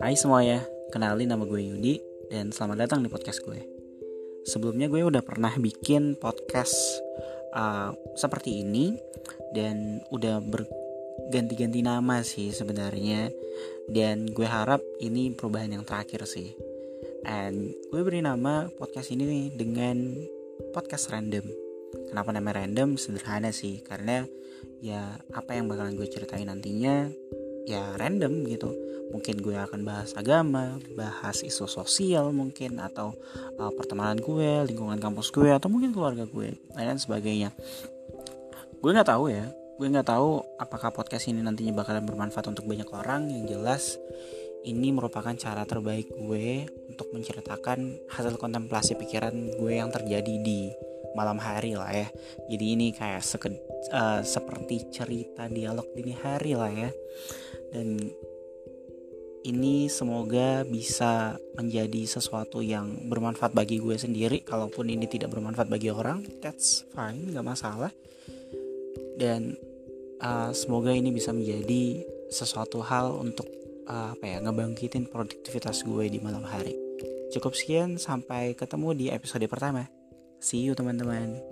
Hai semuanya, kenalin nama gue Yudi dan selamat datang di podcast gue. Sebelumnya gue udah pernah bikin podcast uh, seperti ini dan udah berganti-ganti nama sih sebenarnya dan gue harap ini perubahan yang terakhir sih. And gue beri nama podcast ini dengan podcast random. Kenapa nama random? Sederhana sih, karena ya apa yang bakalan gue ceritain nantinya ya random gitu. Mungkin gue akan bahas agama bahas isu sosial mungkin atau uh, pertemanan gue lingkungan kampus gue atau mungkin keluarga gue dan sebagainya. Gue nggak tahu ya. Gue nggak tahu apakah podcast ini nantinya bakalan bermanfaat untuk banyak orang. Yang jelas ini merupakan cara terbaik gue untuk menceritakan hasil kontemplasi pikiran gue yang terjadi di malam hari lah ya. Jadi ini kayak seked, uh, seperti cerita dialog dini hari lah ya. Dan ini semoga bisa menjadi sesuatu yang bermanfaat bagi gue sendiri. Kalaupun ini tidak bermanfaat bagi orang that's fine nggak masalah. Dan uh, semoga ini bisa menjadi sesuatu hal untuk uh, apa ya ngebangkitin produktivitas gue di malam hari. Cukup sekian sampai ketemu di episode pertama See you teman-teman.